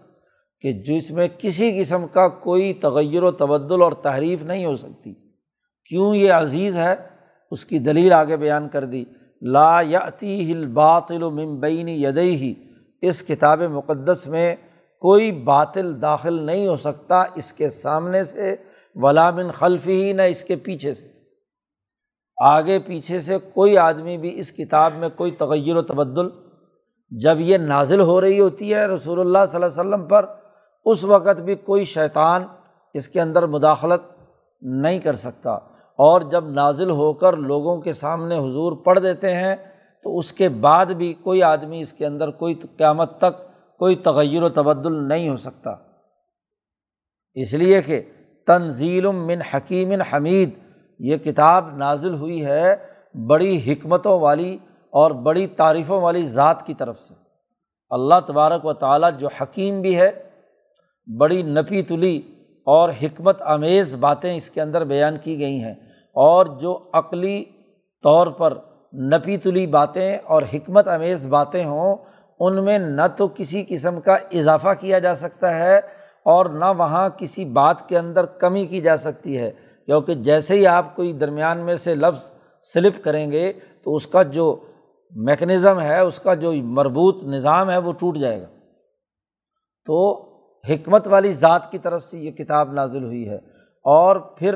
کہ جس میں کسی قسم کا کوئی تغیر و تبدل اور تحریف نہیں ہو سکتی۔ کیوں یہ عزیز ہے؟ اس کی دلیل آگے بیان کر دی، لا یاتی ہل باطل و ممبین یدئی ہی اس کتاب مقدس میں کوئی باطل داخل نہیں ہو سکتا اس کے سامنے سے ولامن خلفی ہی نہ اس کے پیچھے سے۔ آگے پیچھے سے کوئی آدمی بھی اس کتاب میں کوئی تغیر و تبدل جب یہ نازل ہو رہی ہوتی ہے رسول اللہ صلی اللہ علیہ وسلم پر، اس وقت بھی کوئی شیطان اس کے اندر مداخلت نہیں کر سکتا۔ اور جب نازل ہو کر لوگوں کے سامنے حضور پڑھ دیتے ہیں، تو اس کے بعد بھی کوئی آدمی اس کے اندر کوئی قیامت تک کوئی تغیر و تبدل نہیں ہو سکتا۔ اس لیے کہ تنزیل من حکیم حمید، یہ کتاب نازل ہوئی ہے بڑی حکمتوں والی اور بڑی تعریفوں والی ذات کی طرف سے۔ اللہ تبارک و تعالیٰ جو حکیم بھی ہے، بڑی نپی تلی اور حکمت آمیز باتیں اس کے اندر بیان کی گئی ہیں۔ اور جو عقلی طور پر نپی تلی باتیں اور حکمت امیز باتیں ہوں، ان میں نہ تو کسی قسم کا اضافہ کیا جا سکتا ہے اور نہ وہاں کسی بات کے اندر کمی کی جا سکتی ہے۔ کیونکہ جیسے ہی آپ کوئی درمیان میں سے لفظ سلپ کریں گے، تو اس کا جو میکنزم ہے، اس کا جو مربوط نظام ہے، وہ ٹوٹ جائے گا۔ تو حکمت والی ذات کی طرف سے یہ کتاب نازل ہوئی ہے۔ اور پھر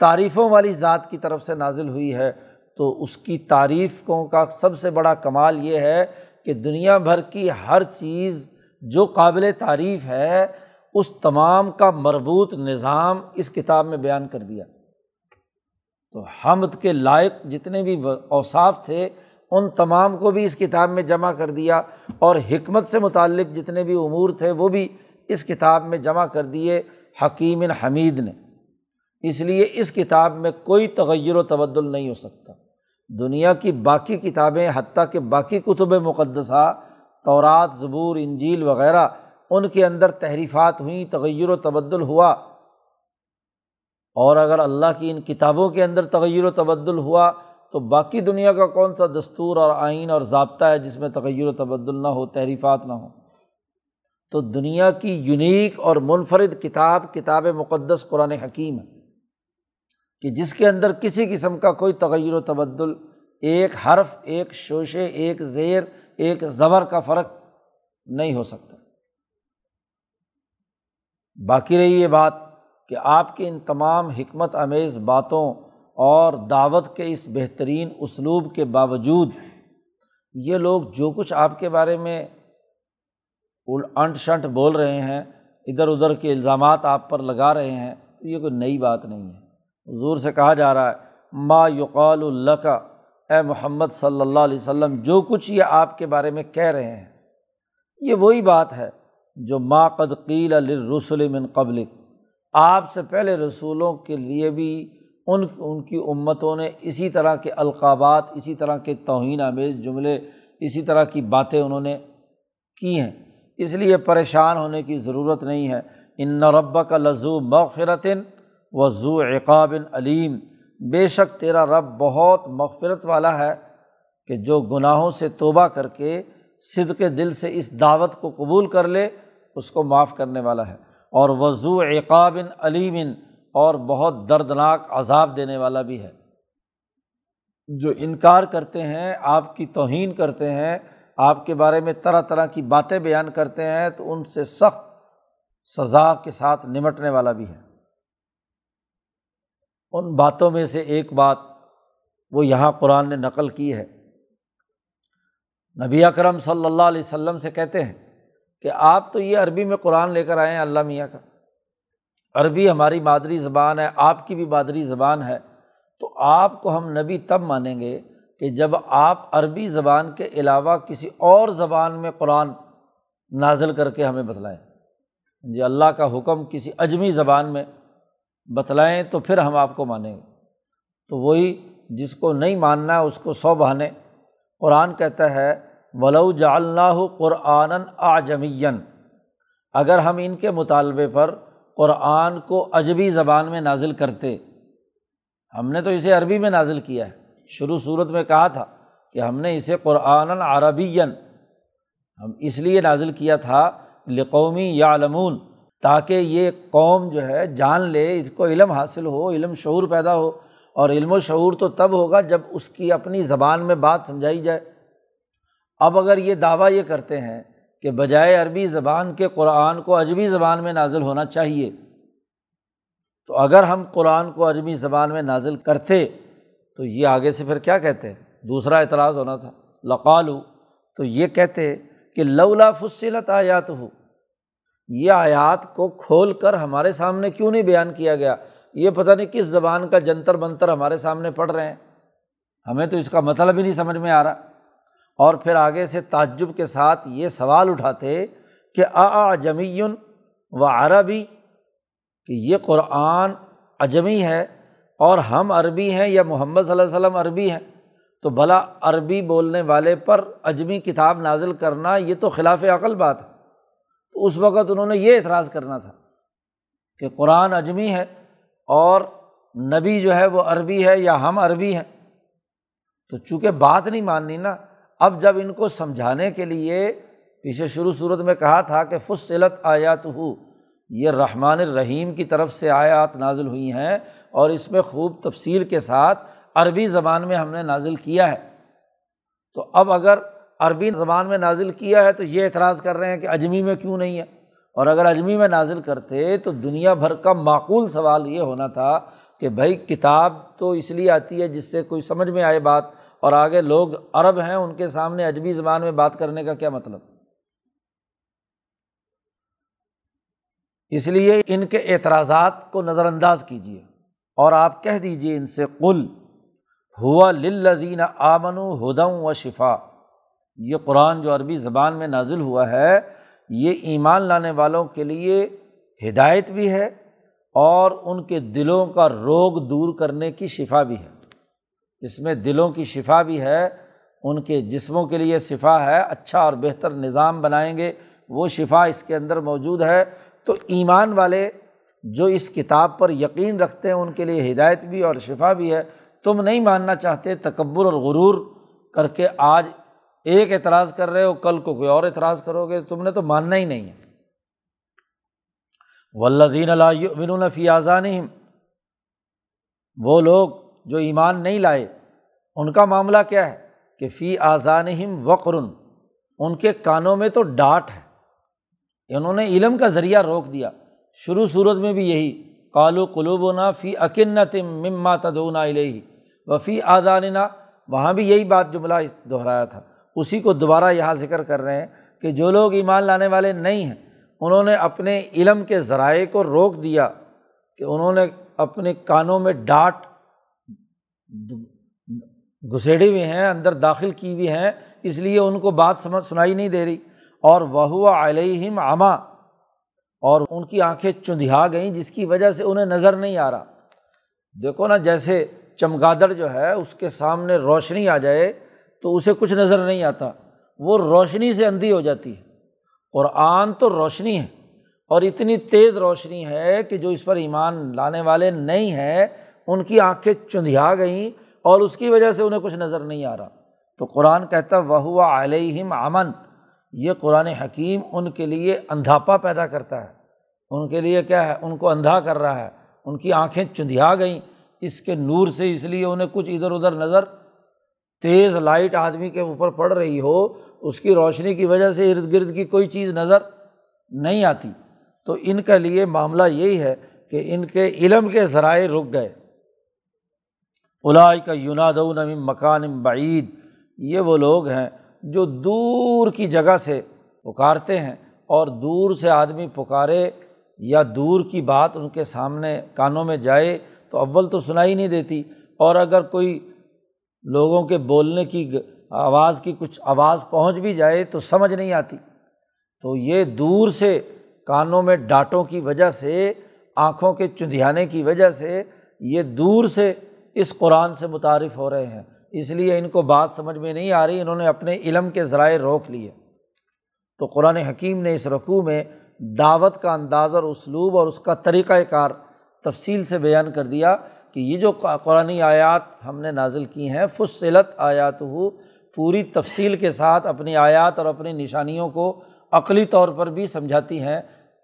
تعریفوں والی ذات کی طرف سے نازل ہوئی ہے، تو اس کی تعریفوں کا سب سے بڑا کمال یہ ہے کہ دنیا بھر کی ہر چیز جو قابل تعریف ہے، اس تمام کا مربوط نظام اس کتاب میں بیان کر دیا۔ تو حمد کے لائق جتنے بھی اوصاف تھے، ان تمام کو بھی اس کتاب میں جمع کر دیا اور حکمت سے متعلق جتنے بھی امور تھے، وہ بھی اس کتاب میں جمع کر دیے۔ حکیم حمید نے۔ اس لیے اس کتاب میں کوئی تغیر و تبدل نہیں ہو سکتا۔ دنیا کی باقی کتابیں حتیٰ کہ باقی کتب مقدسہ، تورات، زبور، انجیل وغیرہ، ان کے اندر تحریفات ہوئیں، تغیر و تبدل ہوا۔ اور اگر اللہ کی ان کتابوں کے اندر تغیر و تبدل ہوا، تو باقی دنیا کا کون سا دستور اور آئین اور ضابطہ ہے جس میں تغیر و تبدل نہ ہو، تحریفات نہ ہوں تو دنیا کی یونیک اور منفرد کتاب کتاب مقدس قرآن حکیم ہے۔ کہ جس کے اندر کسی قسم کا کوئی تغیر و تبدل، ایک حرف، ایک شوشے، ایک زیر، ایک زبر کا فرق نہیں ہو سکتا۔ باقی رہی یہ بات کہ آپ کی ان تمام حکمت امیز باتوں اور دعوت کے اس بہترین اسلوب کے باوجود یہ لوگ جو کچھ آپ کے بارے میں انٹ شنٹ بول رہے ہیں، ادھر ادھر کے الزامات آپ پر لگا رہے ہیں، تو یہ کوئی نئی بات نہیں ہے۔ حضور سے کہا جا رہا ہے، ما یقال اللہ کا اے محمد صلی اللہ علیہ وسلم، جو کچھ یہ آپ کے بارے میں کہہ رہے ہیں، یہ وہی بات ہے جو ما قد قیل الرسل من قبل آپ سے پہلے رسولوں کے لیے بھی ان ان کی امتوں نے اسی طرح کے القابات، اسی طرح کے توہین آمیز جملے، اسی طرح کی باتیں انہوں نے کی ہیں۔ اس لیے پریشان ہونے کی ضرورت نہیں ہے۔ ان رب کا لذو مغفرتن و ضو عقاب علیم۔ بے شک تیرا رب بہت مغفرت والا ہے کہ جو گناہوں سے توبہ کر کے صدق دل سے اس دعوت کو قبول کر لے، اس کو معاف کرنے والا ہے۔ اور وضو عقاب علیم، اور بہت دردناک عذاب دینے والا بھی ہے۔ جو انکار کرتے ہیں، آپ کی توہین کرتے ہیں، آپ کے بارے میں طرح طرح کی باتیں بیان کرتے ہیں، تو ان سے سخت سزا کے ساتھ نمٹنے والا بھی ہے۔ ان باتوں میں سے ایک بات وہ یہاں قرآن نے نقل کی ہے۔ نبی اکرم صلی اللہ علیہ وسلم سے کہتے ہیں کہ آپ تو یہ عربی میں قرآن لے کر آئے ہیں اللہ میاں کا۔ عربی ہماری مادری زبان ہے، آپ کی بھی مادری زبان ہے۔ تو آپ کو ہم نبی تب مانیں گے کہ جب آپ عربی زبان کے علاوہ کسی اور زبان میں قرآن نازل کر کے ہمیں بتلائیں۔ جی اللہ کا حکم کسی اجمی زبان میں بتلائیں تو پھر ہم آپ کو مانیں گے۔ تو وہی جس کو نہیں ماننا ہے اس کو سو بہانے۔ قرآن کہتا ہے، ولو جالنا قرآن آجمین اگر ہم ان کے مطالبے پر قرآن کو اجبی زبان میں نازل کرتے۔ ہم نے تو اسے عربی میں نازل کیا ہے۔ شروع صورت میں کہا تھا کہ ہم نے اسے قرآن عربین ہم اس لیے نازل کیا تھا لقومی یا علمون تاکہ یہ قوم جو ہے جان لے، اس کو علم حاصل ہو، علم شعور پیدا ہو۔ اور علم و شعور تو تب ہوگا جب اس کی اپنی زبان میں بات سمجھائی جائے۔ اب اگر یہ دعویٰ یہ کرتے ہیں کہ بجائے عربی زبان کے قرآن کو عجبی زبان میں نازل ہونا چاہیے، تو اگر ہم قرآن کو عربی زبان میں نازل کرتے، تو یہ آگے سے پھر کیا کہتے؟ دوسرا اعتراض ہونا تھا۔ لقالو، تو یہ کہتے کہ لولا فصلت آیات ہو یہ آیات کو کھول کر ہمارے سامنے کیوں نہیں بیان کیا گیا؟ یہ پتہ نہیں کس زبان کا جنتر منتر ہمارے سامنے پڑھ رہے ہیں۔ ہمیں تو اس کا مطلب ہی نہیں سمجھ میں آ رہا۔ اور پھر آگے سے تعجب کے ساتھ یہ سوال اٹھاتے کہ آ جمیون و عربی، کہ یہ قرآن اجمی ہے اور ہم عربی ہیں یا محمد صلی اللہ علیہ وسلم عربی ہیں؟ تو بھلا عربی بولنے والے پر اجمی کتاب نازل کرنا یہ تو خلاف عقل بات ہے۔ تو اس وقت انہوں نے یہ اعتراض کرنا تھا کہ قرآن اجمی ہے اور نبی جو ہے وہ عربی ہے یا ہم عربی ہیں۔ تو چونکہ بات نہیں ماننی نا، اب جب ان کو سمجھانے کے لیے پیچھے شروع صورت میں کہا تھا کہ فصلت آیات ہو یہ رحمٰن الرحیم کی طرف سے آیات نازل ہوئی ہیں اور اس میں خوب تفصیل کے ساتھ عربی زبان میں ہم نے نازل کیا ہے۔ تو اب اگر عربی زبان میں نازل کیا ہے تو یہ اعتراض کر رہے ہیں کہ اجمی میں کیوں نہیں ہے۔ اور اگر اجمی میں نازل کرتے تو دنیا بھر کا معقول سوال یہ ہونا تھا کہ بھائی کتاب تو اس لیے آتی ہے جس سے کوئی سمجھ میں آئے بات اور آگے لوگ عرب ہیں، ان کے سامنے اجبی زبان میں بات کرنے کا کیا مطلب؟ اس لیے ان کے اعتراضات کو نظر انداز کیجیے اور آپ کہہ دیجیے ان سے کل ہوا للذین آمن ہدم و شفا یہ قرآن جو عربی زبان میں نازل ہوا ہے، یہ ایمان لانے والوں کے لیے ہدایت بھی ہے اور ان کے دلوں کا روگ دور کرنے کی شفا بھی ہے۔ اس میں دلوں کی شفا بھی ہے، ان کے جسموں کے لیے شفا ہے اچھا اور بہتر نظام بنائیں گے، وہ شفا اس کے اندر موجود ہے۔ تو ایمان والے جو اس کتاب پر یقین رکھتے ہیں، ان کے لیے ہدایت بھی اور شفا بھی ہے۔ تم نہیں ماننا چاہتے تکبر اور غرور کر کے آج ایک اعتراض کر رہے ہو، کل کو کوئی اور اعتراض کرو گے، تم نے تو ماننا ہی نہیں ہے۔ ولدین اللہ فی آزان وہ لوگ جو ایمان نہیں لائے، ان کا معاملہ کیا ہے؟ کہ فی آزان وقرن ان کے کانوں میں تو ڈانٹ ہے۔ انہوں نے علم کا ذریعہ روک دیا۔ شروع صورت میں بھی یہی کالو قلوب نا فی اکنت مما تدونا علیہ وفی آداننا وہاں بھی یہی بات جملہ دہرایا تھا۔ اسی کو دوبارہ یہاں ذکر کر رہے ہیں کہ جو لوگ ایمان لانے والے نہیں ہیں، انہوں نے اپنے علم کے ذرائع کو روک دیا کہ انہوں نے اپنے کانوں میں ڈانٹ گھسیڑے ہوئے ہیں، اندر داخل کی ہوئی ہیں، اس لیے ان کو بات سمجھ سنائی نہیں دے رہی۔ اور وہ علیہم آما اور ان کی آنکھیں چندھیا گئیں، جس کی وجہ سے انہیں نظر نہیں آ رہا۔ دیکھو نا جیسے چمگادڑ جو ہے، اس کے سامنے روشنی آ جائے تو اسے کچھ نظر نہیں آتا۔ وہ روشنی سے اندھی ہو جاتی ہے۔ قرآن تو روشنی ہے اور اتنی تیز روشنی ہے کہ جو اس پر ایمان لانے والے نہیں ہیں، ان کی آنکھیں چندھیا گئیں اور اس کی وجہ سے انہیں کچھ نظر نہیں آ رہا۔ تو قرآن کہتا وہ علیہم امن یہ قرآن حکیم ان کے لیے اندھاپا پیدا کرتا ہے۔ ان کے لیے کیا ہے؟ ان کو اندھا کر رہا ہے۔ ان کی آنکھیں چندھیا گئیں۔ اس کے نور سے اس لیے انہیں کچھ ادھر ادھر نظر تیز لائٹ آدمی کے اوپر پڑ رہی ہو، اس کی روشنی کی وجہ سے ارد گرد کی کوئی چیز نظر نہیں آتی۔ تو ان کے لیے معاملہ یہی ہے کہ ان کے علم کے ذرائع رک گئے۔ الائی کا یوناد مکان بعید۔ یہ وہ لوگ ہیں جو دور کی جگہ سے پکارتے ہیں اور دور سے آدمی پکارے یا دور کی بات ان کے سامنے کانوں میں جائے تو اول تو سنائی نہیں دیتی۔ اور اگر کوئی لوگوں کے بولنے کی آواز کی کچھ آواز پہنچ بھی جائے تو سمجھ نہیں آتی۔ تو یہ دور سے کانوں میں ڈانٹوں کی وجہ سے، آنکھوں کے چندھیانے کی وجہ سے یہ دور سے اس قرآن سے متعارف ہو رہے ہیں۔ اس لیے ان کو بات سمجھ میں نہیں آ رہی، انہوں نے اپنے علم کے ذرائع روک لیے۔ تو قرآن حکیم نے اس رقوع میں دعوت کا انداز اور اسلوب اور اس کا طریقۂ کار تفصیل سے بیان کر دیا۔ کہ یہ جو قرآن آیات ہم نے نازل کی ہیں، فصلت آیات ہو پوری تفصیل کے ساتھ اپنی آیات اور اپنی نشانیوں کو عقلی طور پر بھی سمجھاتی ہیں،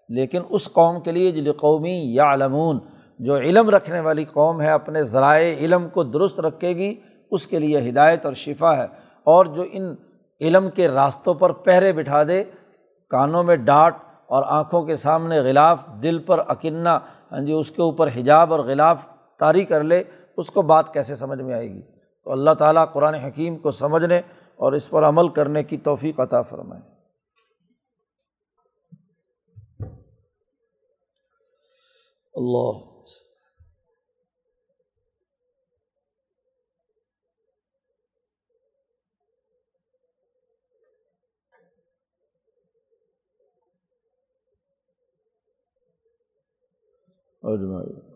لیکن اس قوم کے لیے جو قومی یا علمون جو علم رکھنے والی قوم ہے، اپنے ذرائع علم کو درست رکھے گی، اس کے لیے ہدایت اور شفا ہے۔ اور جو ان علم کے راستوں پر پہرے بٹھا دے، کانوں میں ڈانٹ اور آنکھوں کے سامنے غلاف، دل پر اکنہ ہاں جی اس کے اوپر حجاب اور غلاف طاری کر لے، اس کو بات کیسے سمجھ میں آئے گی؟ تو اللہ تعالیٰ قرآن حکیم کو سمجھنے اور اس پر عمل کرنے کی توفیق عطا فرمائے۔ اللہ۔ اجمائی